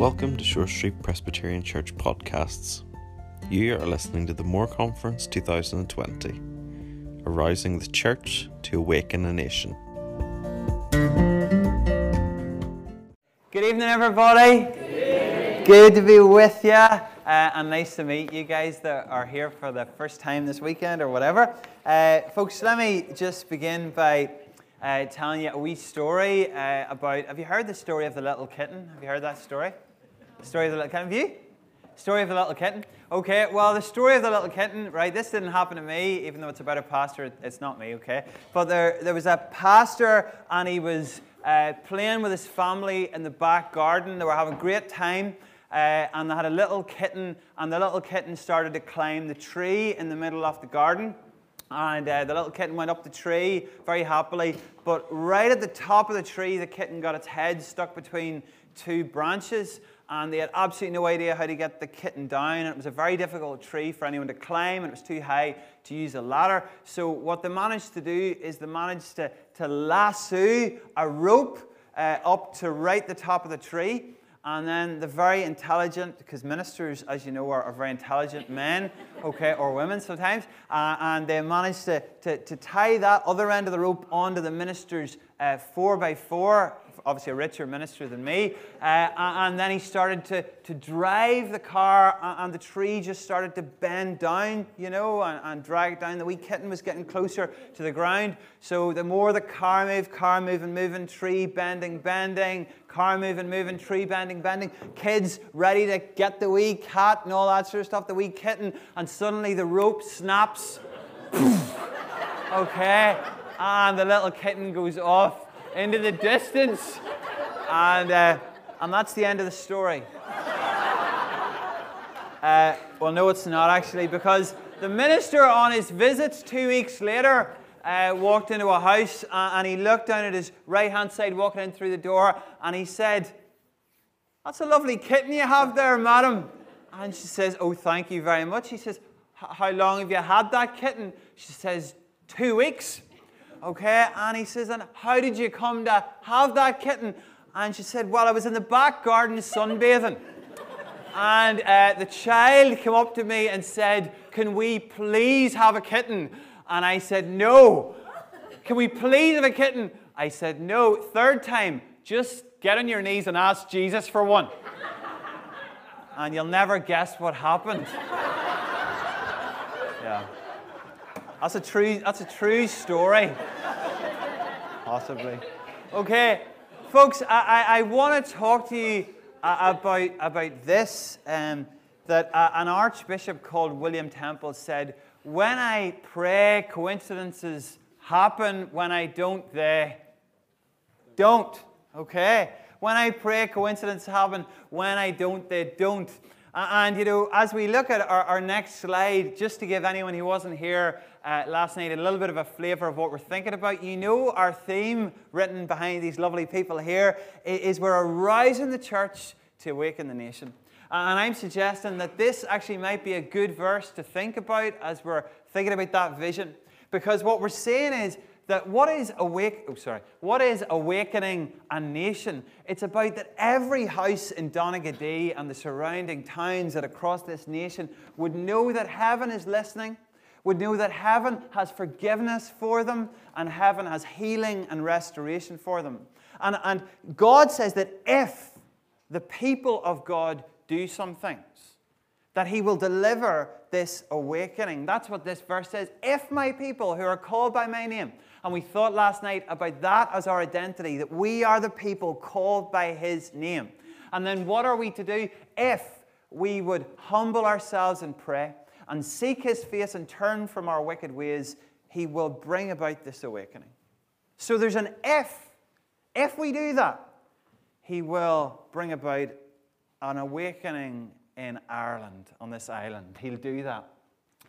Welcome to Shore Street Presbyterian Church podcasts. You are listening to the Moore Conference 2020, Arousing the Church to Awaken a Nation. Good evening, everybody. Good, to be with you. Uh, and nice to meet you guys that are here for the first time this weekend or whatever. Uh, folks, let me just begin by uh, telling you a wee story uh, about. Have you heard the story of the little kitten? Have you heard that story? Story of the little kitten. Have you? Story of the little kitten. Okay, well, the story of the little kitten, right? This didn't happen to me, even though it's about a pastor. It's not me, okay? But there, there was a pastor, and he was uh, playing with his family in the back garden. They were having a great time. Uh, and they had a little kitten, and the little kitten started to climb the tree in the middle of the garden. And uh, the little kitten went up the tree very happily, but right at the top of the tree, the kitten got its head stuck between two branches, and they had absolutely no idea how to get the kitten down. And it was a very difficult tree for anyone to climb, and it was too high to use a ladder. So, what they managed to do is they managed to, to lasso a rope uh, up to right the top of the tree. And then the very intelligent, because ministers, as you know, are, are very intelligent men, okay, or women sometimes, uh, and they managed to, to, to, tie that other end of the rope onto the minister's uh, four by four obviously a richer minister than me. Uh, and then he started to, to drive the car, and the tree just started to bend down, you know, and, and drag down. The wee kitten was getting closer to the ground. So the more the car moved, car moving, moving, tree bending, bending, car moving, moving, tree bending, bending. Kids ready to get the wee cat and all that sort of stuff, the wee kitten, and suddenly the rope snaps. okay, and the little kitten goes off into the distance. And, uh, and that's the end of the story. Uh, well, no, it's not actually, because the minister on his visits two weeks later uh, walked into a house uh, and he looked down at his right hand side, walking in through the door, and he said, That's a lovely kitten you have there, madam. And she says, Oh, thank you very much. He says, How long have you had that kitten? She says, Two weeks. Okay, and he says, And how did you come to have that kitten? And she said, Well, I was in the back garden sunbathing. and uh, the child came up to me and said, Can we please have a kitten? And I said, No. Can we please have a kitten? I said, No. Third time, just get on your knees and ask Jesus for one. and you'll never guess what happened. yeah. That's a true, that's a true story. Possibly. Okay, folks, I, I, I want to talk to you about, about this. Um, that uh, an archbishop called William Temple said, When I pray, coincidences happen. When I don't, they don't. Okay? When I pray, coincidences happen. When I don't, they don't. And, you know, as we look at our, our, next slide, just to give anyone who wasn't here uh, last night a little bit of a flavor of what we're thinking about, you know, our theme written behind these lovely people here is we're arousing the church to awaken the nation. And I'm suggesting that this actually might be a good verse to think about as we're thinking about that vision. Because what we're saying is that what is awake oh sorry what is awakening a nation it's about that every house in Donaghadee and the surrounding towns that across this nation would know that heaven is listening would know that heaven has forgiveness for them and heaven has healing and restoration for them. And, and god says that if the people of god do some things that he will deliver this awakening. That's what this verse says. If my people who are called by my name and we thought last night about that as our identity, that we are the people called by His name. And then what are we to do if we would humble ourselves and pray and seek His face and turn from our wicked ways? He will bring about this awakening. So there's an if. If we do that, He will bring about an awakening in Ireland, on this island. He'll do that.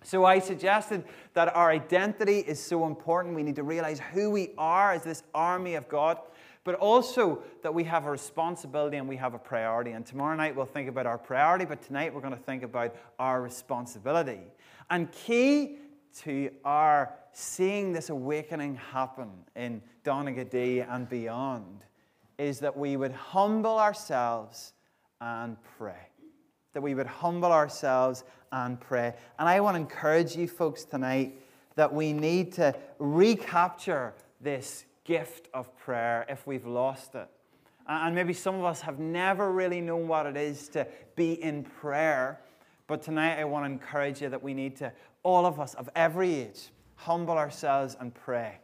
So I suggested that our identity is so important. We need to realize who we are as this army of God, but also that we have a responsibility and we have a priority. And tomorrow night we'll think about our priority, but tonight we're going to think about our responsibility. And key to our seeing this awakening happen in Donaghadee and beyond is that we would humble ourselves and pray. That we would humble ourselves and pray. And I want to encourage you folks tonight that we need to recapture this gift of prayer if we've lost it. And maybe some of us have never really known what it is to be in prayer. But tonight I want to encourage you that we need to, all of us of every age, humble ourselves and pray.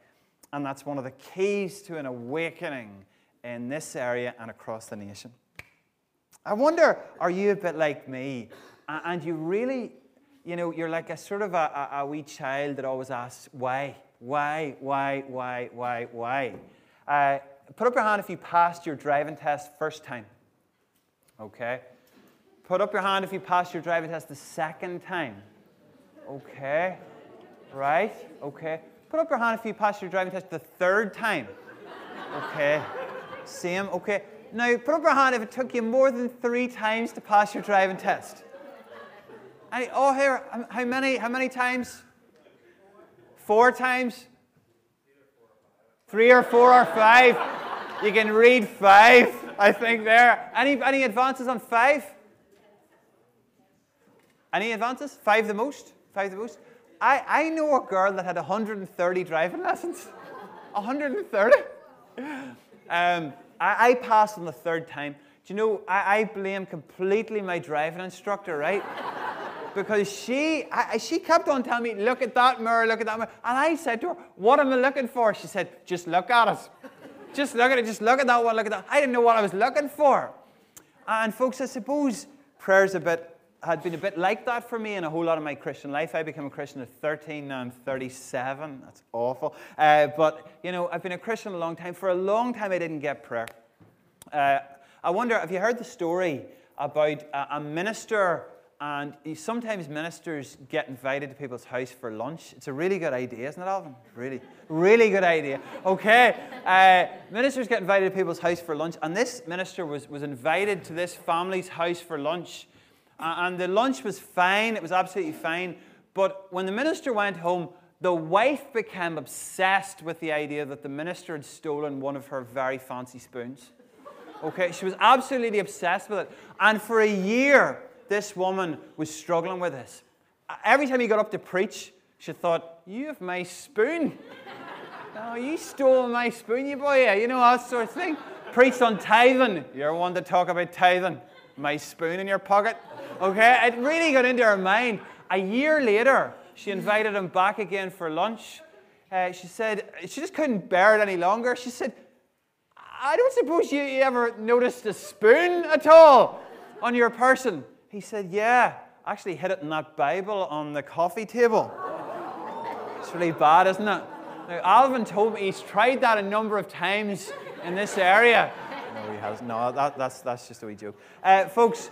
And that's one of the keys to an awakening in this area and across the nation. I wonder, are you a bit like me? And you really, you know, you're like a sort of a, a, a wee child that always asks, why? Why, why, why, why, why? Uh, put up your hand if you passed your driving test first time. Okay. Put up your hand if you passed your driving test the second time. Okay. Right? Okay. Put up your hand if you passed your driving test the third time. Okay. Same. Okay. Now, put up your hand if it took you more than three times to pass your driving test. Any, oh, here, how many, how many times? Four times? Three or four or five? You can read five, I think, there. Any, any advances on five? Any advances? Five the most? Five the most? I, I know a girl that had 130 driving lessons. 130? Um, I, I, passed on the third time. Do you know, I, I blame completely my driving instructor, right? Because she, I, she kept on telling me, look at that mirror, look at that mirror. And I said to her, what am I looking for? She said, just look at it. Just look at it, just look at that one, look at that. I didn't know what I was looking for. And folks, I suppose prayer's a bit had been a bit like that for me in a whole lot of my Christian life. I became a Christian at 13, now I'm 37. That's awful. Uh, but, you know, I've been a Christian a long time. For a long time, I didn't get prayer. Uh, I wonder, have you heard the story about a, a minister? And sometimes ministers get invited to people's house for lunch. It's a really good idea, isn't it, Alvin? Really, really good idea. Okay, uh, ministers get invited to people's house for lunch, and this minister was, was invited to this family's house for lunch. And the lunch was fine, it was absolutely fine. But when the minister went home, the wife became obsessed with the idea that the minister had stolen one of her very fancy spoons. Okay, she was absolutely obsessed with it. And for a year, this woman was struggling with this. Every time he got up to preach, she thought, You have my spoon. oh, you stole my spoon, you boy. You know, that sort of thing. Preached on tithing. You're one to talk about tithing. My spoon in your pocket. Okay? It really got into her mind. A year later, she invited him back again for lunch. Uh, she said she just couldn't bear it any longer. She said, I don't suppose you, you ever noticed a spoon at all on your person. He said, Yeah, I actually hid it in that Bible on the coffee table. It's really bad, isn't it? Now, Alvin told me he's tried that a number of times in this area. No, he hasn't. No, that, that's, that's just a wee joke. Uh, folks,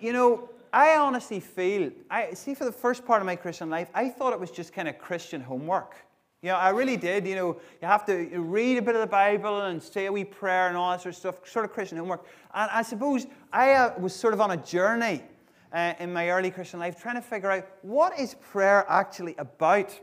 you know, I honestly feel, I see for the first part of my Christian life, I thought it was just kind of Christian homework. You know, I really did. You know, you have to read a bit of the Bible and say a wee prayer and all that sort of stuff, sort of Christian homework. And I suppose I uh, was sort of on a journey uh, in my early Christian life trying to figure out what is prayer actually about.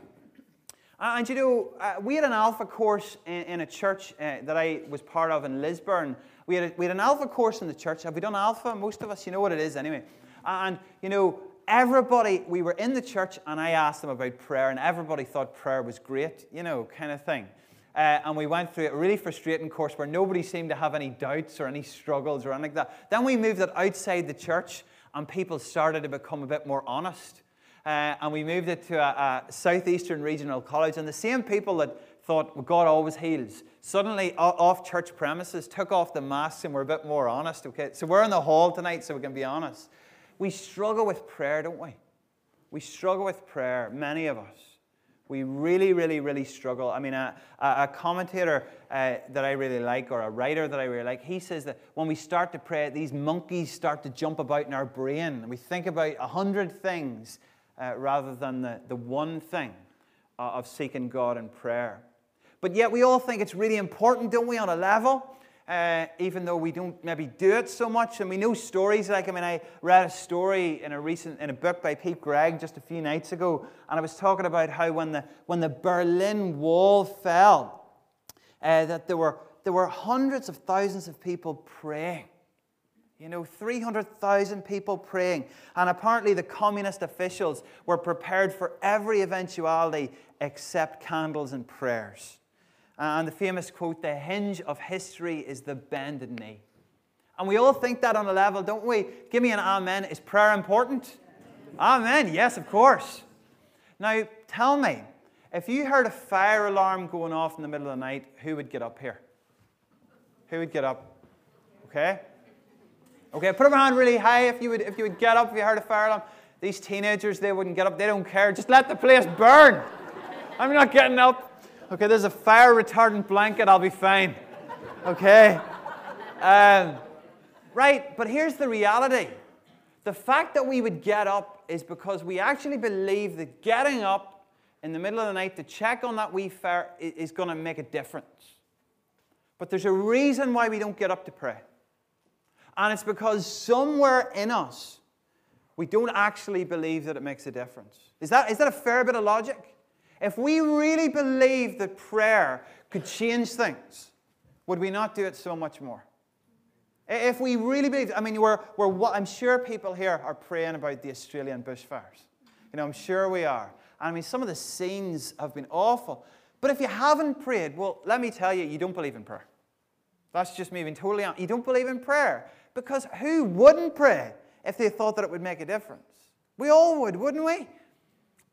And you know, uh, we had an alpha course in, in a church uh, that I was part of in Lisburn. We had, a, we had an alpha course in the church. Have we done alpha? Most of us, you know what it is anyway. And, you know, everybody, we were in the church and I asked them about prayer, and everybody thought prayer was great, you know, kind of thing. Uh, and we went through a really frustrating course where nobody seemed to have any doubts or any struggles or anything like that. Then we moved it outside the church and people started to become a bit more honest. Uh, and we moved it to a, a, southeastern regional college. And the same people that thought well, God always heals suddenly off church premises took off the masks and were a bit more honest. Okay, so we're in the hall tonight, so we can be honest. We struggle with prayer, don't we? We struggle with prayer, many of us. We really, really, really struggle. I mean, a, a commentator uh, that I really like, or a writer that I really like, he says that when we start to pray, these monkeys start to jump about in our brain. We think about a hundred things uh, rather than the, the one thing uh, of seeking God in prayer. But yet, we all think it's really important, don't we, on a level? Uh, even though we don't maybe do it so much. And we know stories like, I mean, I read a story in a recent, in a book by Pete Greig just a few nights ago, and I was talking about how when the, when the Berlin Wall fell, uh, that there were, there were hundreds of thousands of people praying. You know, 300,000 people praying. And apparently, the communist officials were prepared for every eventuality except candles and prayers. And the famous quote the hinge of history is the bended knee. And we all think that on a level, don't we? Give me an amen. Is prayer important? Amen. Yes, of course. Now, tell me, if you heard a fire alarm going off in the middle of the night, who would get up here? Who would get up? Okay? Okay, put up your hand really high if you would if you would get up if you heard a fire alarm. These teenagers, they wouldn't get up, they don't care. Just let the place burn. I'm not getting up. Okay, there's a fire retardant blanket, I'll be fine. Okay? Um, right, but here's the reality. The fact that we would get up is because we actually believe that getting up in the middle of the night to check on that wee fire is going to make a difference. But there's a reason why we don't get up to pray. And it's because somewhere in us, we don't actually believe that it makes a difference. Is that, is that a fair bit of logic? If we really believe that prayer could change things, would we not do it so much more? If we really believe, I mean, we're, we're, I'm sure people here are praying about the Australian bushfires. You know, I'm sure we are. I mean, some of the scenes have been awful. But if you haven't prayed, well, let me tell you, you don't believe in prayer. That's just me being totally honest. You don't believe in prayer. Because who wouldn't pray if they thought that it would make a difference? We all would, wouldn't we?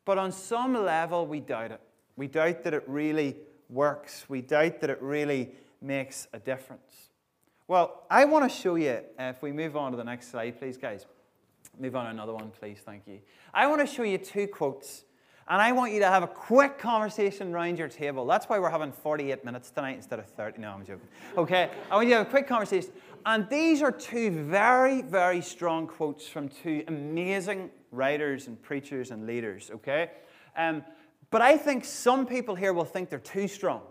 But on some level, we doubt it. We doubt that it really works. We doubt that it really makes a difference. Well, I want to show you, uh, if we move on to the next slide, please, guys. Move on to another one, please. Thank you. I want to show you two quotes and I want you to have a quick conversation around your table. That's why we're having 48 minutes tonight instead of 30. No, I'm joking. Okay, I want you to have a quick conversation. And these are two very, very strong quotes from two amazing writers and preachers and leaders, okay? Um, but I think some people here will think they're too strong.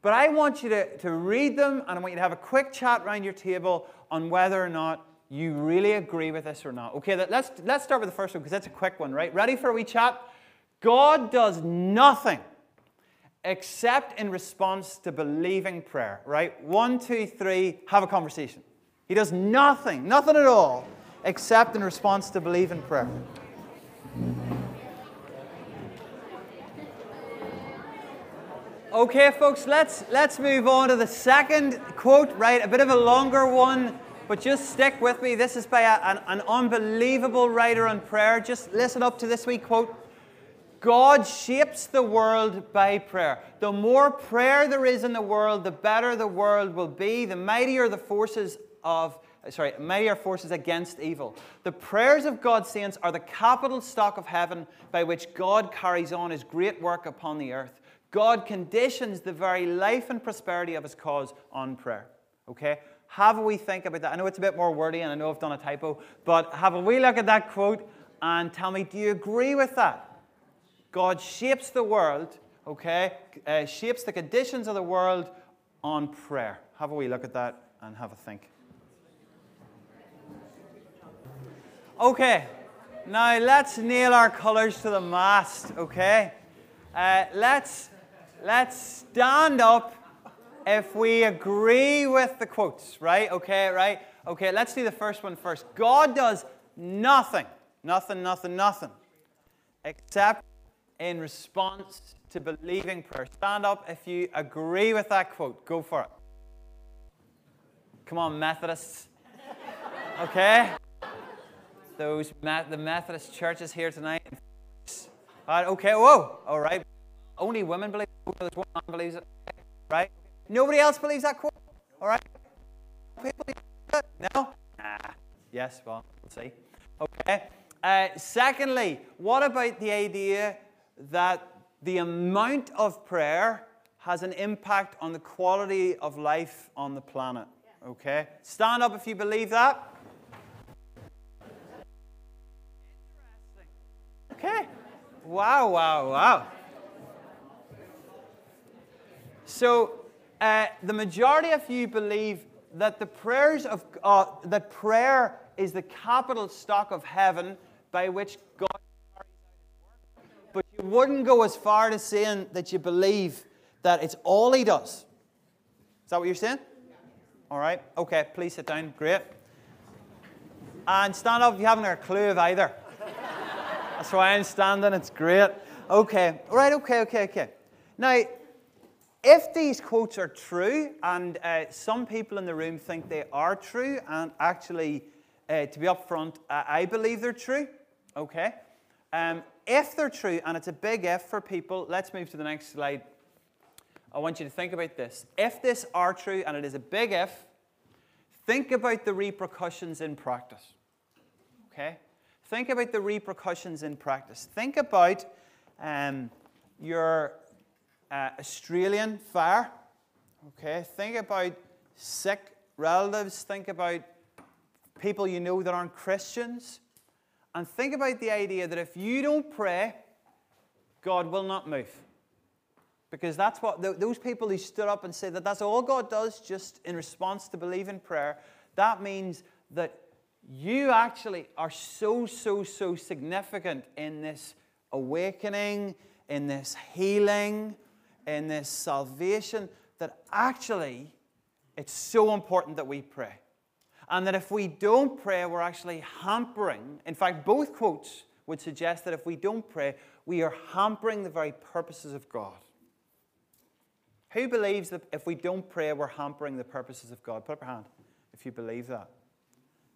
But I want you to, to read them and I want you to have a quick chat around your table on whether or not you really agree with this or not. Okay, let's, let's start with the first one because that's a quick one, right? Ready for a wee chat? God does nothing except in response to believing prayer, right? One, two, three, have a conversation. He does nothing, nothing at all, except in response to believe in prayer. Okay, folks, let's, let's move on to the second quote, right? A bit of a longer one, but just stick with me. This is by a, an, an unbelievable writer on prayer. Just listen up to this week quote. God shapes the world by prayer. The more prayer there is in the world, the better the world will be. The mightier the forces of sorry, mightier forces against evil. The prayers of God's saints are the capital stock of heaven by which God carries on his great work upon the earth. God conditions the very life and prosperity of his cause on prayer. Okay? Have a wee think about that. I know it's a bit more wordy and I know I've done a typo, but have a wee look at that quote and tell me, do you agree with that? God shapes the world, okay, uh, shapes the conditions of the world on prayer. Have a wee look at that and have a think. Okay, now let's nail our colors to the mast, okay? Uh, let's, let's stand up if we agree with the quotes, right? Okay, right? Okay, let's do the first one first. God does nothing, nothing, nothing, nothing, except in response to believing prayer. Stand up if you agree with that quote. Go for it. Come on, Methodists. Okay? Those the Methodist churches here tonight. Right, okay, whoa, all right. Only women believe There's one man believes it. Right? Nobody else believes that quote? All right? People it? No? Nah. Yes, well, we'll see. Okay. Uh, secondly, what about the idea that the amount of prayer has an impact on the quality of life on the planet. Okay? Stand up if you believe that. Okay. Wow, wow, wow. So, uh, the majority of you believe that the prayers of uh, that prayer is the capital stock of heaven by which God but you wouldn't go as far to saying that you believe that it's all he does. Is that what you're saying? All right. Okay, please sit down. Great. And stand up if you haven't got a clue of either. That's why I'm standing. It's great. Okay. Right, okay, okay, okay. Now, if these quotes are true, and uh, some people in the room think they are true, and actually, uh, to be upfront, uh, I believe they're true, okay? Um, if they're true, and it's a big if for people, let's move to the next slide. I want you to think about this. If this are true, and it is a big if, think about the repercussions in practice. Okay? Think about the repercussions in practice. Think about um, your uh, Australian fire. Okay? Think about sick relatives. Think about people you know that aren't Christians. And think about the idea that if you don't pray, God will not move. Because that's what those people who stood up and said that that's all God does just in response to believe in prayer, that means that you actually are so, so, so significant in this awakening, in this healing, in this salvation, that actually it's so important that we pray. And that if we don't pray, we're actually hampering. In fact, both quotes would suggest that if we don't pray, we are hampering the very purposes of God. Who believes that if we don't pray, we're hampering the purposes of God? Put up your hand if you believe that.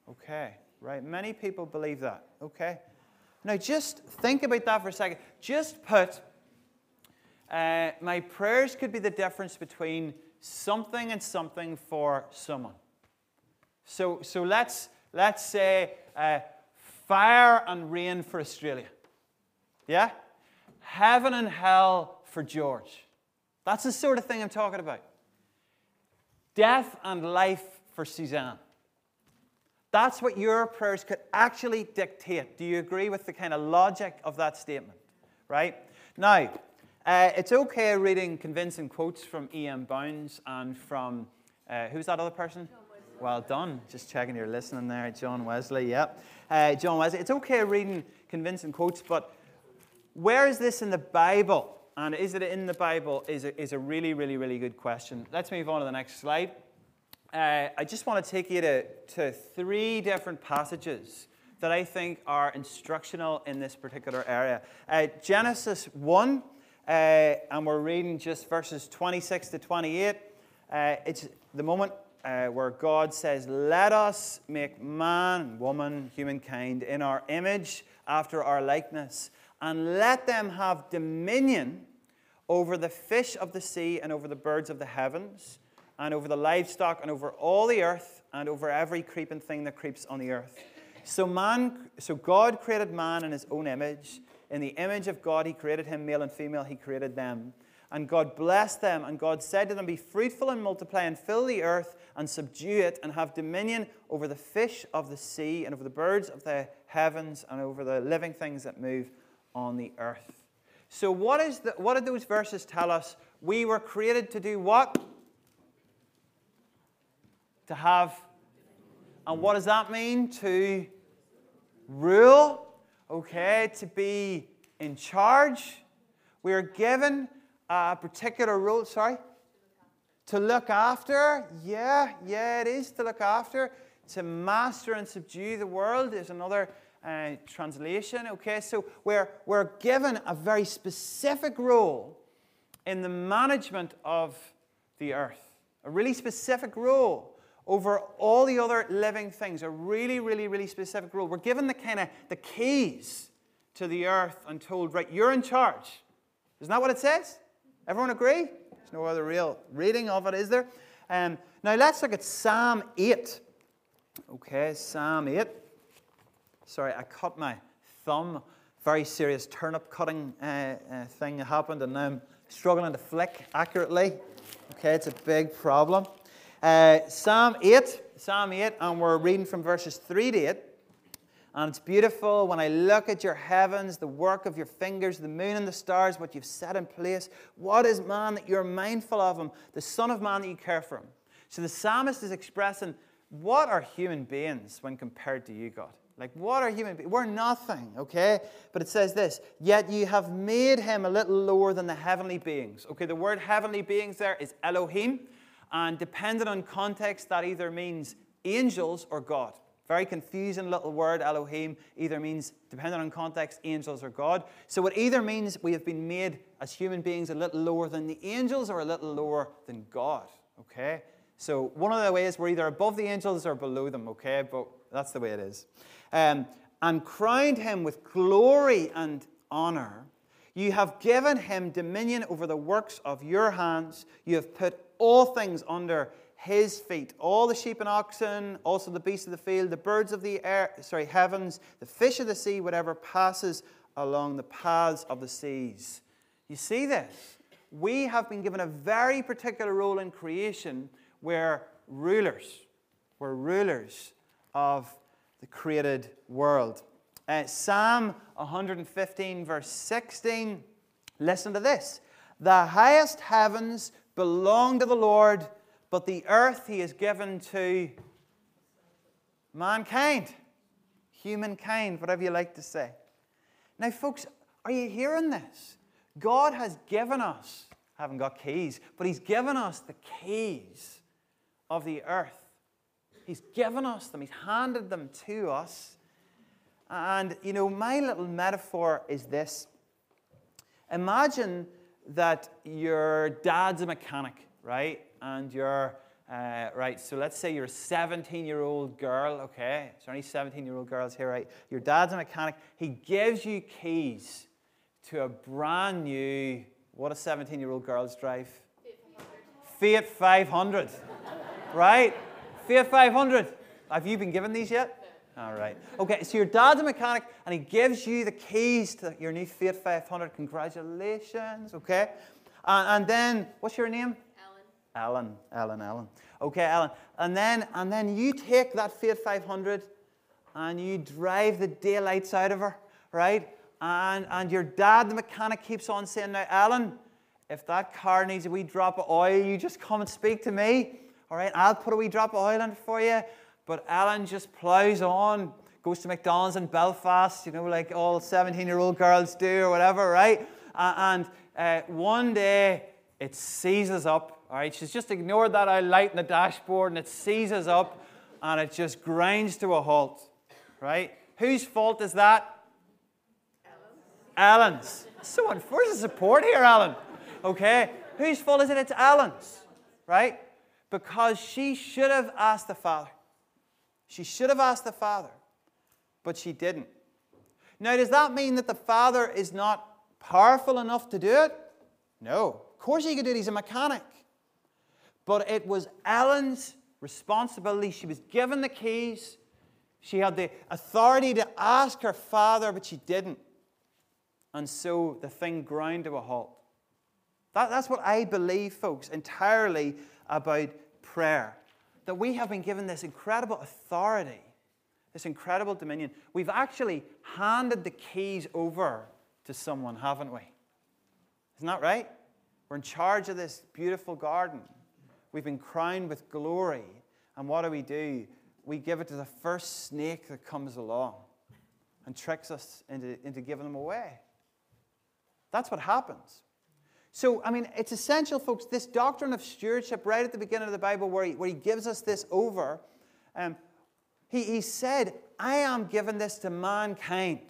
Okay, right. Many people believe that. Okay. Now, just think about that for a second. Just put uh, my prayers could be the difference between something and something for someone. So, so let's, let's say uh, fire and rain for Australia. Yeah? Heaven and hell for George. That's the sort of thing I'm talking about. Death and life for Suzanne. That's what your prayers could actually dictate. Do you agree with the kind of logic of that statement? Right? Now, uh, it's okay reading convincing quotes from E.M. Bounds and from, uh, who's that other person? Well done. Just checking you're listening there. John Wesley, yep. Uh, John Wesley. It's okay reading convincing quotes, but where is this in the Bible? And is it in the Bible? Is a, is a really, really, really good question. Let's move on to the next slide. Uh, I just want to take you to, to three different passages that I think are instructional in this particular area. Uh, Genesis 1, uh, and we're reading just verses 26 to 28. Uh, it's the moment uh, where God says, Let us make man, woman, humankind in our image, after our likeness and let them have dominion over the fish of the sea and over the birds of the heavens and over the livestock and over all the earth and over every creeping thing that creeps on the earth. So man so God created man in his own image. In the image of God he created him male and female he created them. And God blessed them and God said to them be fruitful and multiply and fill the earth and subdue it and have dominion over the fish of the sea and over the birds of the heavens and over the living things that move on the earth. So, what, is the, what did those verses tell us? We were created to do what? To have. And what does that mean? To rule. Okay, to be in charge. We are given a particular role. Sorry? To look after. Yeah, yeah, it is to look after. To master and subdue the world is another uh, translation. Okay, so we're, we're given a very specific role in the management of the earth, a really specific role over all the other living things, a really, really, really specific role. We're given the kind of the keys to the earth and told, right, you're in charge. Isn't that what it says? Everyone agree? There's no other real reading of it, is there? Um, now let's look at Psalm 8. Okay, Psalm 8. Sorry, I cut my thumb. Very serious turnip cutting uh, uh, thing happened, and now I'm struggling to flick accurately. Okay, it's a big problem. Uh, Psalm 8, Psalm 8, and we're reading from verses 3 to 8. And it's beautiful when I look at your heavens, the work of your fingers, the moon and the stars, what you've set in place. What is man that you're mindful of him? The Son of Man that you care for him. So the psalmist is expressing what are human beings when compared to you, God? Like, what are human beings? We're nothing, okay? But it says this, yet you have made him a little lower than the heavenly beings. Okay, the word heavenly beings there is Elohim, and depending on context, that either means angels or God. Very confusing little word, Elohim, either means, depending on context, angels or God. So it either means we have been made as human beings a little lower than the angels or a little lower than God. Okay? So one of the ways we're either above the angels or below them, okay? But that's the way it is. Um, and crowned him with glory and honor. You have given him dominion over the works of your hands. You have put all things under his feet. All the sheep and oxen, also the beasts of the field, the birds of the air, sorry, heavens, the fish of the sea, whatever passes along the paths of the seas. You see this? We have been given a very particular role in creation where rulers, we're rulers of the created world. Uh, Psalm 115, verse 16, listen to this. The highest heavens belong to the Lord, but the earth he has given to mankind, humankind, whatever you like to say. Now, folks, are you hearing this? God has given us, I haven't got keys, but He's given us the keys of the earth. He's given us them, He's handed them to us. And, you know, my little metaphor is this Imagine that your dad's a mechanic, right? And you're, uh, right, so let's say you're a 17 year old girl, okay? Is there any 17 year old girls here, right? Your dad's a mechanic. He gives you keys to a brand new, what do 17 year old girls drive? Fiat 500, right? Fiat 500. Have you been given these yet? All right. Okay, so your dad's a mechanic and he gives you the keys to your new Fiat 500. Congratulations, okay? And, and then, what's your name? Alan. Alan, Alan, Alan. Okay, Alan. And then, and then you take that Fiat 500 and you drive the daylights out of her, right? And, and your dad, the mechanic, keeps on saying, Now, Alan, if that car needs a wee drop of oil, you just come and speak to me, all right? I'll put a wee drop of oil in for you. But Alan just plows on, goes to McDonald's in Belfast, you know, like all 17 year old girls do or whatever, right? And uh, one day it seizes up, all right? She's just ignored that oil light in the dashboard and it seizes up and it just grinds to a halt, right? Whose fault is that? Alan's. Alan's. So unfortunate support here, Alan. Okay? Whose fault is it? It's Alan's, right? Because she should have asked the Father. She should have asked the Father, but she didn't. Now, does that mean that the Father is not powerful enough to do it? No. Of course he could do it. He's a mechanic. But it was Alan's responsibility. She was given the keys. She had the authority to ask her father, but she didn't. And so the thing ground to a halt. That, that's what I believe, folks, entirely about prayer that we have been given this incredible authority, this incredible dominion. We've actually handed the keys over to someone, haven't we? Isn't that right? We're in charge of this beautiful garden. We've been crowned with glory. And what do we do? We give it to the first snake that comes along and tricks us into, into giving them away. That's what happens. So, I mean, it's essential, folks, this doctrine of stewardship right at the beginning of the Bible where he, where he gives us this over. Um, he, he said, I am giving this to mankind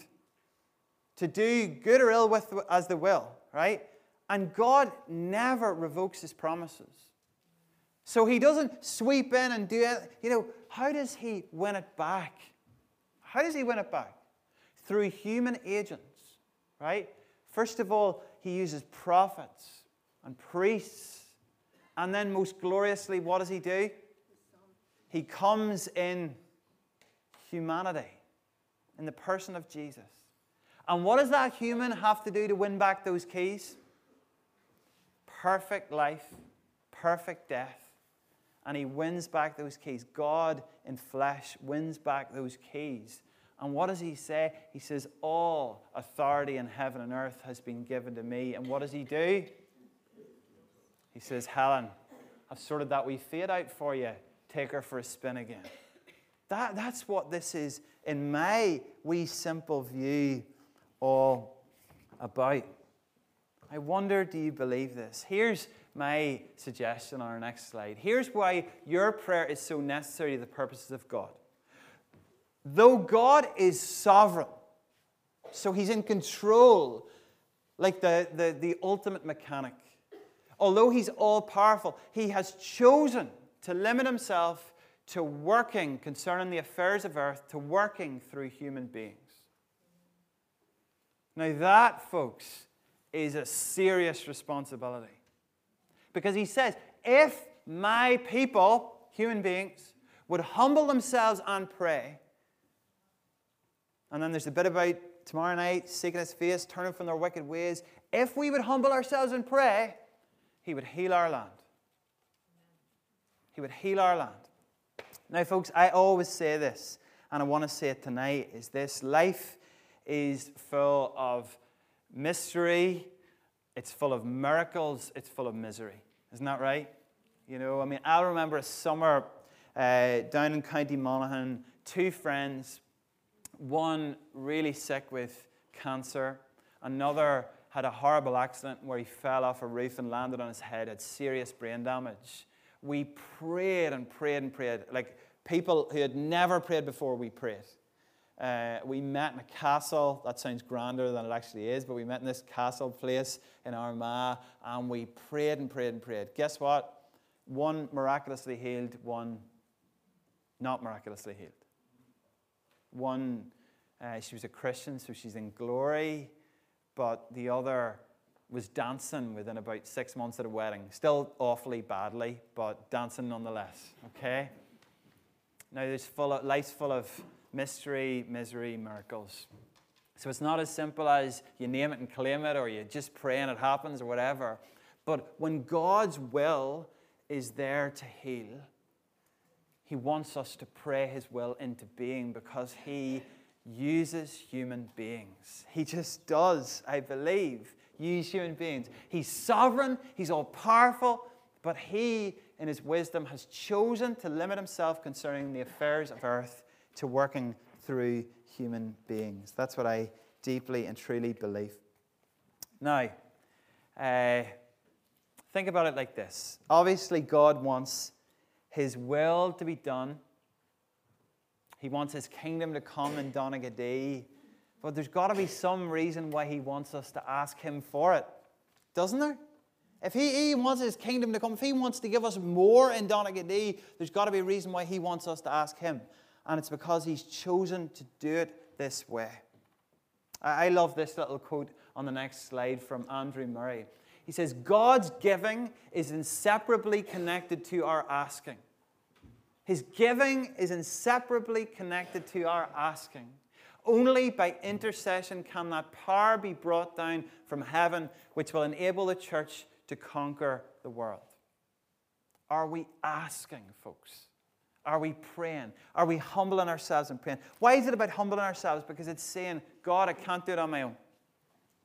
to do good or ill with as they will, right? And God never revokes his promises. So he doesn't sweep in and do it. You know, how does he win it back? How does he win it back? Through human agents, right? First of all, he uses prophets and priests. And then, most gloriously, what does he do? He comes in humanity, in the person of Jesus. And what does that human have to do to win back those keys? Perfect life, perfect death. And he wins back those keys. God in flesh wins back those keys and what does he say? He says, All authority in heaven and earth has been given to me. And what does he do? He says, Helen, I've sorted that wee Fiat out for you. Take her for a spin again. That, that's what this is, in my wee simple view, all about. I wonder, do you believe this? Here's my suggestion on our next slide. Here's why your prayer is so necessary to the purposes of God though God is sovereign, so he's in control, like the, the, the ultimate mechanic. Although he's all powerful, he has chosen to limit himself to working concerning the affairs of earth, to working through human beings. Now, that, folks, is a serious responsibility. Because he says, if my people, human beings, would humble themselves and pray, and then there's a bit about tomorrow night, seeking his face, turning from their wicked ways. If we would humble ourselves and pray, he would heal our land. He would heal our land. Now, folks, I always say this, and I want to say it tonight, is this life is full of mystery, it's full of miracles, it's full of misery. Isn't that right? You know, I mean, I remember a summer uh, down in County Monaghan, two friends, one really sick with cancer, another had a horrible accident where he fell off a roof and landed on his head, had serious brain damage. We prayed and prayed and prayed. Like people who had never prayed before, we prayed. Uh, we met in a castle. That sounds grander than it actually is, but we met in this castle place in Armagh and we prayed and prayed and prayed. Guess what? One miraculously healed, one not miraculously healed. One, uh, she was a Christian, so she's in glory, but the other was dancing within about six months of a wedding. Still awfully badly, but dancing nonetheless, okay? Now, there's full of, life's full of mystery, misery, miracles. So it's not as simple as you name it and claim it, or you just pray and it happens, or whatever. But when God's will is there to heal, He wants us to pray His will into being because He uses human beings. He just does, I believe, use human beings. He's sovereign, He's all powerful, but He, in His wisdom, has chosen to limit Himself concerning the affairs of earth to working through human beings. That's what I deeply and truly believe. Now, uh, think about it like this. Obviously, God wants His will to be done. He wants His kingdom to come in Donaghadee. But there's got to be some reason why He wants us to ask Him for it, doesn't there? If he, he, wants his kingdom to come, if he wants to give us more in Donaghadee, there's got to be a reason why he wants us to ask him and it's because he's chosen to do it this way. I love this little quote on the next slide from Andrew Murray. He says, God's giving is inseparably connected to our asking. His giving is inseparably connected to our asking. Only by intercession can that power be brought down from heaven, which will enable the church to conquer the world. Are we asking, folks? Are we praying? Are we humbling ourselves and praying? Why is it about humbling ourselves? Because it's saying, God, I can't do it on my own.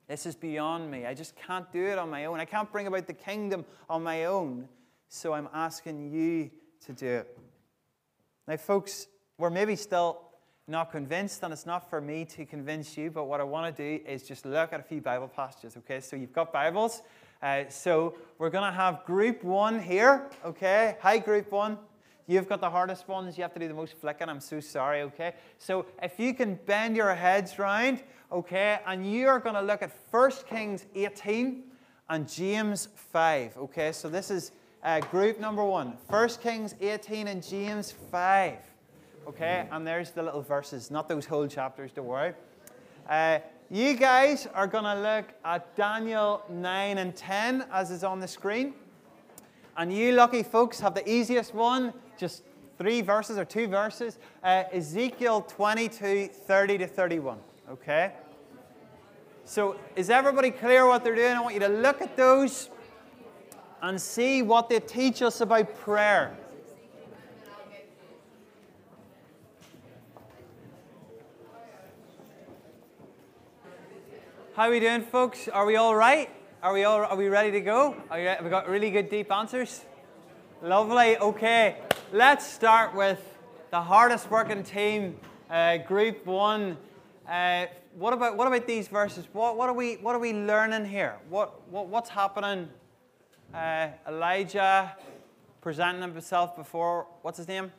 This is beyond me. I just can't do it on my own. I can't bring about the kingdom on my own. So I'm asking you to do it. Now, folks, we're maybe still not convinced, and it's not for me to convince you, but what I want to do is just look at a few Bible passages, okay? So you've got Bibles. Uh, so we're going to have group one here, okay? Hi, group one. You've got the hardest ones. You have to do the most flicking. I'm so sorry, okay? So if you can bend your heads round, okay, and you are going to look at 1 Kings 18 and James 5, okay? So this is uh, group number one 1 Kings 18 and James 5, okay? And there's the little verses, not those whole chapters, don't worry. Uh, you guys are going to look at Daniel 9 and 10 as is on the screen. And you lucky folks have the easiest one just three verses or two verses. Uh, Ezekiel 22, 30 to 31. Okay? So, is everybody clear what they're doing? I want you to look at those and see what they teach us about prayer. How are we doing, folks? Are we all right? Are we all? Are we ready to go? Are we, have we got really good deep answers? Lovely. Okay let's start with the hardest working team, uh, Group One. Uh, what about what about these verses? What, what are we what are we learning here? What, what what's happening? Uh, Elijah presenting himself before what's his name?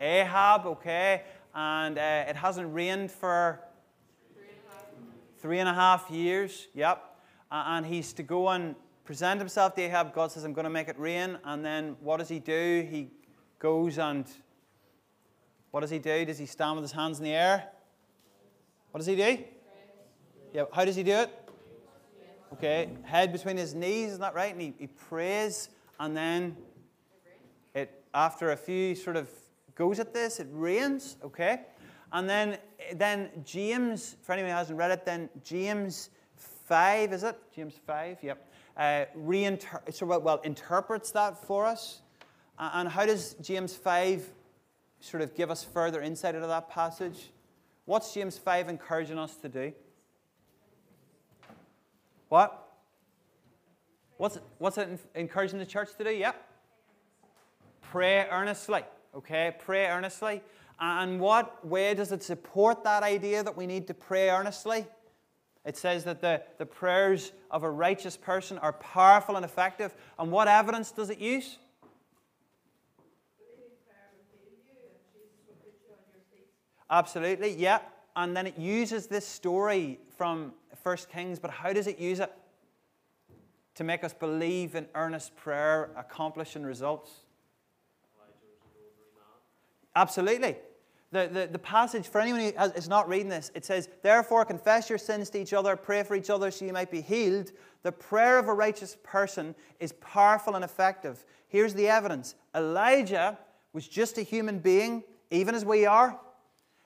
Ahab. Ahab. Okay. and uh, it hasn't rained for three and a half years. Yep. And he's to go and present himself to Ahab. God says, I'm going to make it rain. And then what does he do? He goes and what does he do? Does he stand with his hands in the air? What does he do? Yeah, how does he do it? Okay, head between his knees, isn't that right? And he, he prays, and then it after a few sort of goes at this, it rains, okay? And then then James, for anyone who hasn't read it, then James 5, is it? James 5, yep. Uh, so well, interprets that for us. And how does James 5 sort of give us further insight into that passage? What's James 5 encouraging us to do? What? What's, what's it encouraging the church to do? Yep. Pray earnestly. Okay, pray earnestly. And what way does it support that idea that we need to pray earnestly? It says that the, the prayers of a righteous person are powerful and effective. And what evidence does it use? Absolutely, yeah. And then it uses this story from 1 Kings, but how does it use it? To make us believe in earnest prayer, accomplishing results. Absolutely. The, the, the, passage, for anyone who is not reading this, it says, Therefore, confess your sins to each other, pray for each other so you might be healed. The prayer of a righteous person is powerful and effective. Here's the evidence Elijah was just a human being, even as we are.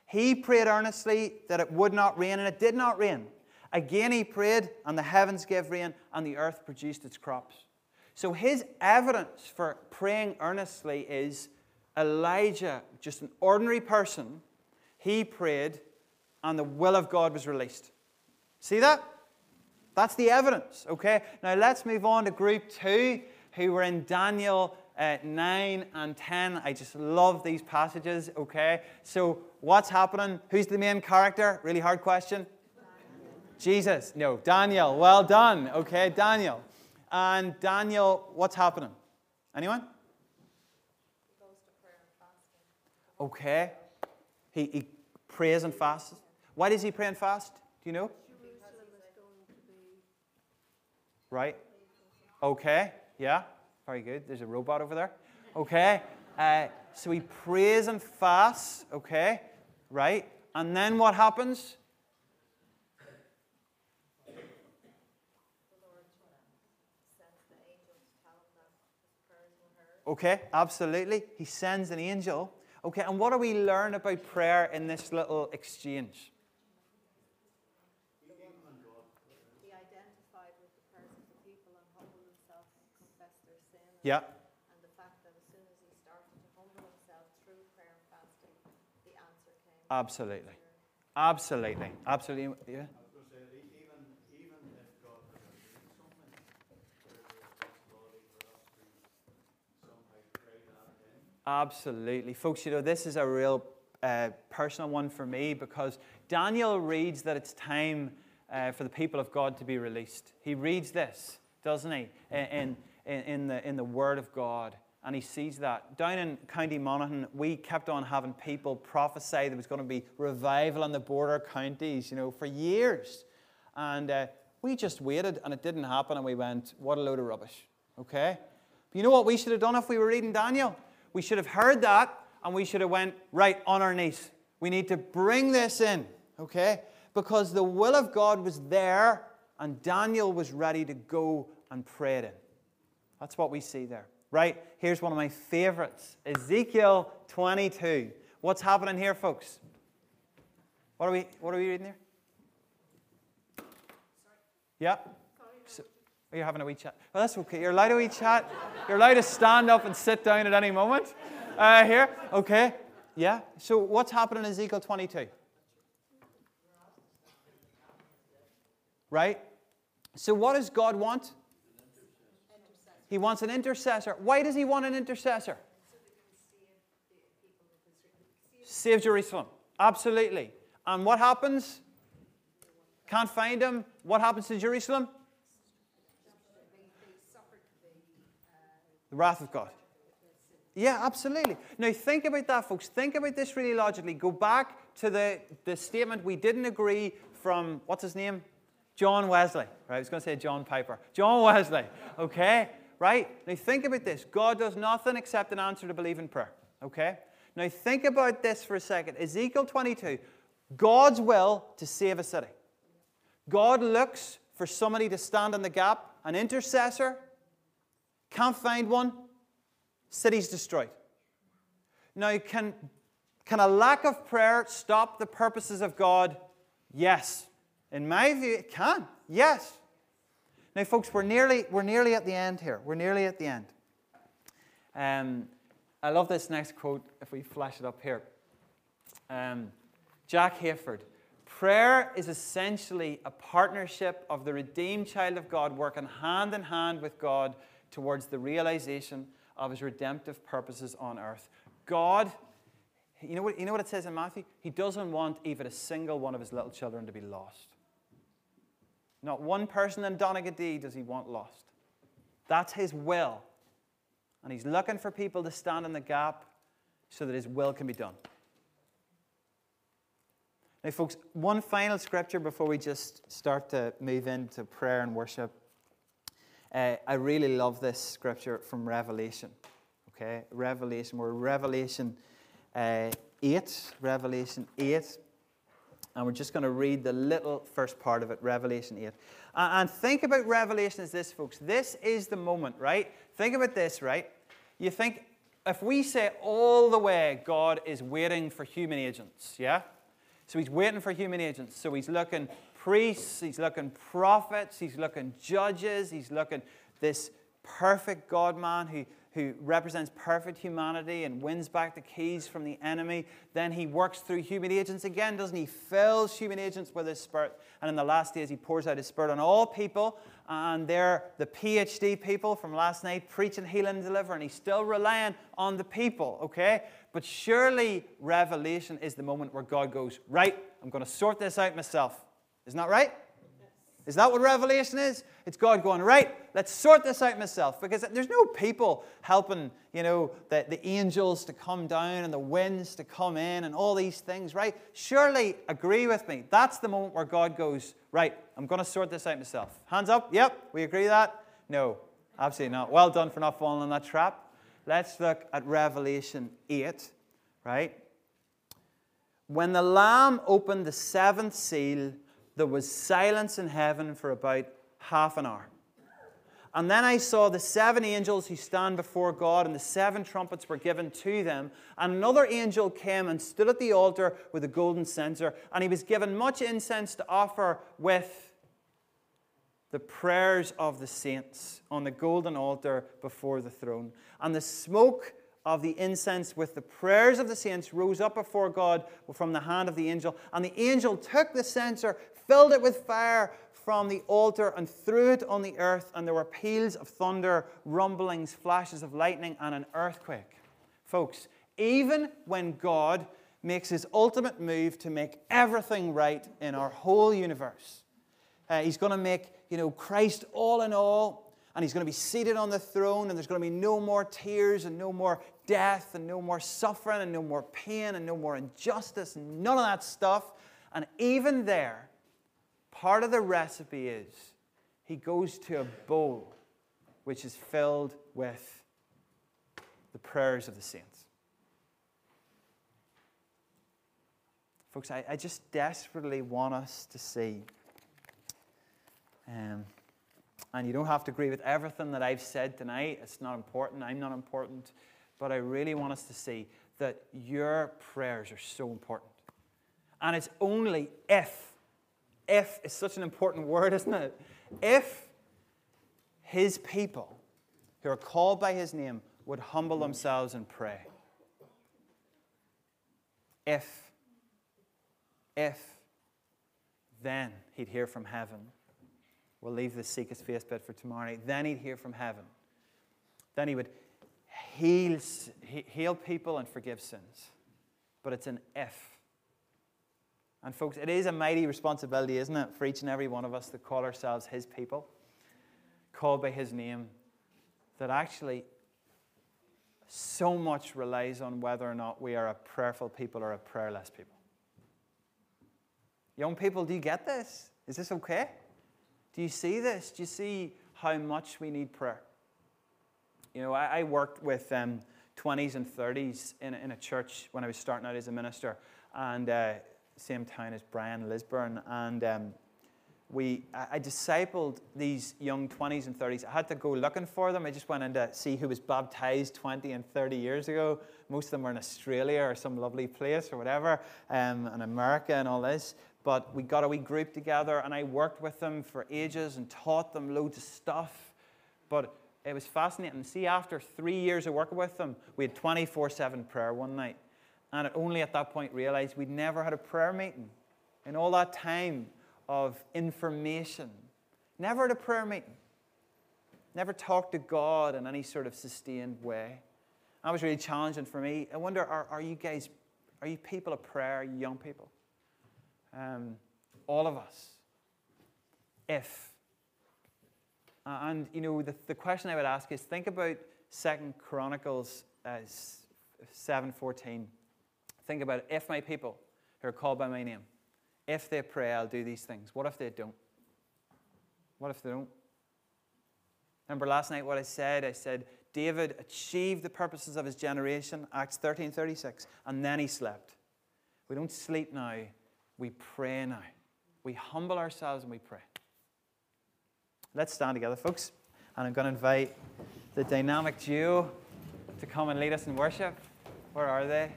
He prayed earnestly that it would not rain, and it did not rain. Again, he prayed, and the heavens gave rain, and the earth produced its crops. So, his evidence for praying earnestly is Elijah, just an ordinary person, he prayed, and the will of God was released. See that? That's the evidence, okay? Now let's move on to group two, who were in Daniel uh, 9 and 10. I just love these passages, okay? So, what's happening? Who's the main character? Really hard question. Jesus. No, Daniel. Well done. Okay, Daniel. And Daniel, what's happening? Anyone? Okay. He, he prays and fasts. Why does he pray and fast? Do you know? Right. Okay. Yeah. Very good. There's a robot over there. Okay. Uh, so he prays and fasts. Okay. Right. And then what happens? Okay, absolutely. He sends an angel. Okay, and what do we learn about prayer in this little exchange? Yeah. And the fact that as soon as he started to humble himself through prayer and fasting, the answer came. Absolutely. Absolutely. Absolutely. Yeah. Absolutely. Folks, you know, this is a real uh, personal one for me because Daniel reads that it's time uh, for the people of God to be released. He reads this, doesn't he, in, in, in, the, in the Word of God. And he sees that. Down in County Monaghan, we kept on having people prophesy there was going to be revival in the border counties, you know, for years. And uh, we just waited and it didn't happen. And we went, what a load of rubbish. Okay? But you know what we should have done if we were reading Daniel? We should have heard that and we should have went right on our knees. We need to bring this in, okay? Because the will of God was there and Daniel was ready to go and pray it in. That's what we see there. Right? Here's one of my favorites Ezekiel 22. What's happening here, folks? What are we, what are we reading here? Yeah? Are you having a wee chat? Well, that's okay. You're allowed a wee chat. You're allowed to stand up and sit down at any moment. Uh, here, okay. Yeah. So, what's happening in Ezekiel 22? Right? So, what does God want? He wants an intercessor. Why does he want an intercessor? Save Jerusalem. Absolutely. And what happens? Can't find him. What happens to Jerusalem? The wrath of God. Yeah, absolutely. Now, think about that, folks. Think about this really logically. Go back to the, the statement we didn't agree from, what's his name? John Wesley. Right? I was going to say John Piper. John Wesley. Okay? Right? Now, think about this. God does nothing except an answer to believe in prayer. Okay? Now, think about this for a second. Ezekiel 22, God's will to save a city. God looks for somebody to stand in the gap, an intercessor. Can't find one. City's destroyed. Now, can, can a lack of prayer stop the purposes of God? Yes. In my view, it can. Yes. Now, folks, we're nearly, we're nearly at the end here. We're nearly at the end. Um, I love this next quote if we flash it up here. Um, Jack Hayford. Prayer is essentially a partnership of the redeemed child of God working hand in hand with God towards the realization of his redemptive purposes on earth. God, you know what, you know what it says in Matthew? He doesn't want even a single one of his little children to be lost. Not one person in Donaghadee does he want lost. That's his will. And he's looking for people to stand in the gap so that his will can be done. Now, folks, one final scripture before we just start to move into prayer and worship. Uh, I really love this scripture from Revelation. Okay, Revelation. We're Revelation uh, 8. Revelation 8. And we're just going to read the little first part of it, Revelation 8. And think about Revelation as this, folks. This is the moment, right? Think about this, right? You think if we say all the way God is waiting for human agents, yeah? So he's waiting for human agents. So he's looking priests, he's looking prophets, he's looking judges, he's looking this perfect God man who, who represents perfect humanity and wins back the keys from the enemy. Then he works through human agents again, doesn't he? Fills human agents with his spirit. And in the last days, he pours out his spirit on all people. And they're the PhD people from last night, preaching, healing, and delivering. He's still relying on the people, okay? But surely revelation is the moment where God goes, Right, I'm going to sort this out myself. Isn't that right? Is that what revelation is? It's God going, right, let's sort this out myself. Because there's no people helping, you know, the, the angels to come down and the winds to come in and all these things, right? Surely agree with me. That's the moment where God goes, right, I'm going to sort this out myself. Hands up. Yep, we agree that? No, absolutely not. Well done for not falling in that trap. Let's look at Revelation 8, right? When the Lamb opened the seventh seal, there was silence in heaven for about half an hour. And then I saw the seven angels who stand before God, and the seven trumpets were given to them. And another angel came and stood at the altar with a golden censer, and he was given much incense to offer with the prayers of the saints on the golden altar before the throne. And the smoke of the incense with the prayers of the saints rose up before God from the hand of the angel. And the angel took the censer, filled it with fire from the altar, and threw it on the earth. And there were peals of thunder, rumblings, flashes of lightning, and an earthquake. Folks, even when God makes his ultimate move to make everything right in our whole universe, uh, he's going to make you know, Christ all in all, and he's going to be seated on the throne, and there's going to be no more tears, and no more death, and no more suffering, and no more pain, and no more injustice, and none of that stuff. And even there, part of the recipe is he goes to a bowl which is filled with the prayers of the saints. Folks, I, I just desperately want us to see um, and you don't have to agree with everything that I've said tonight. It's not important. I'm not important. But I really want us to see that your prayers are so important. And it's only if, if is such an important word, isn't it? If his people who are called by his name would humble themselves and pray. If, if, then he'd hear from heaven We'll leave the seek his face bit for tomorrow night. Then he'd hear from heaven. Then he would heal, heal people and forgive sins. But it's an if. And, folks, it is a mighty responsibility, isn't it, for each and every one of us to call ourselves his people, called by his name, that actually so much relies on whether or not we are a prayerful people or a prayerless people. Young people, do you get this? Is this okay? Do you see this? Do you see how much we need prayer? You know, I, I worked with um, 20s and 30s in, in a church when I was starting out as a minister, and uh, same town as Brian Lisburn, and um, we, I discipled these young 20s and 30s. I had to go looking for them. I just went in to see who was baptized 20 and 30 years ago. Most of them were in Australia or some lovely place or whatever, um, and America and all this. But we got a wee group together, and I worked with them for ages and taught them loads of stuff. But it was fascinating. See, after three years of working with them, we had 24 7 prayer one night. And only at that point realized we'd never had a prayer meeting. In all that time, of information. Never had a prayer meeting. Never talked to God in any sort of sustained way. That was really challenging for me. I wonder, are, are you guys, are you people of prayer, young people? Um, all of us. If. Uh, and, you know, the, the question I would ask is think about Second Chronicles uh, 7.14. Think about. If my people who are called by my name if they pray, I'll do these things. What if they don't? What if they don't? Remember last night what I said? I said, David achieved the purposes of his generation, Acts 13 36, and then he slept. We don't sleep now, we pray now. We humble ourselves and we pray. Let's stand together, folks. And I'm going to invite the dynamic duo to come and lead us in worship. Where are they?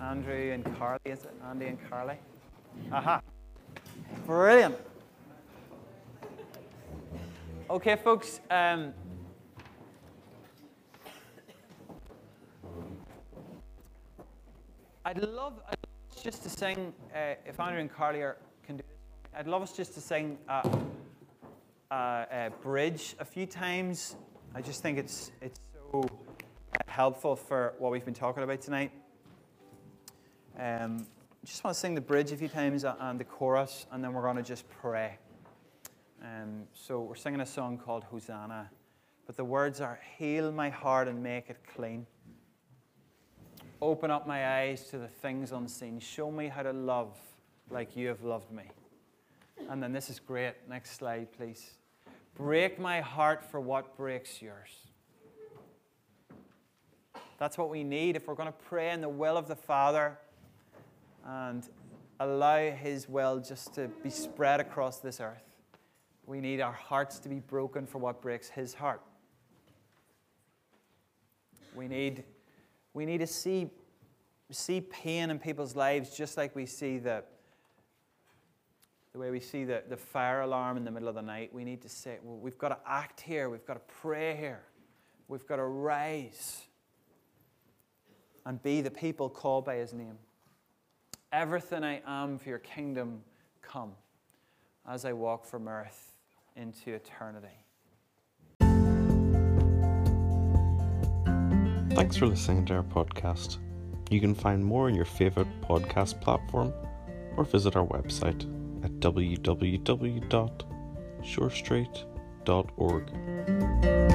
Andrew and Carly, is it? Andy and Carly? Aha. Brilliant. Okay, folks. Um, I'd love, I'd just to sing, uh, if Andrew and Carly are, can do this, I'd love us just to sing uh, uh, a bridge a few times. I just think it's, it's so helpful for what we've been talking about tonight. Um, just want to sing the bridge a few times and the chorus, and then we're going to just pray. Um, so we're singing a song called Hosanna, but the words are Heal my heart and make it clean. Open up my eyes to the things unseen. Show me how to love like you have loved me. And then this is great. Next slide, please. Break my heart for what breaks yours. That's what we need if we're going to pray in the will of the Father and allow His will just to be spread across this earth. We need our hearts to be broken for what breaks His heart. We need, we need to see, see pain in people's lives just like we see the, the way we see the, the fire alarm in the middle of the night. We need to say, well, we've got to act here, we've got to pray here, we've got to rise and be the people called by His name. Everything I am for your kingdom come as I walk from earth into eternity. Thanks for listening to our podcast. You can find more on your favourite podcast platform or visit our website at www.shorestreet.org.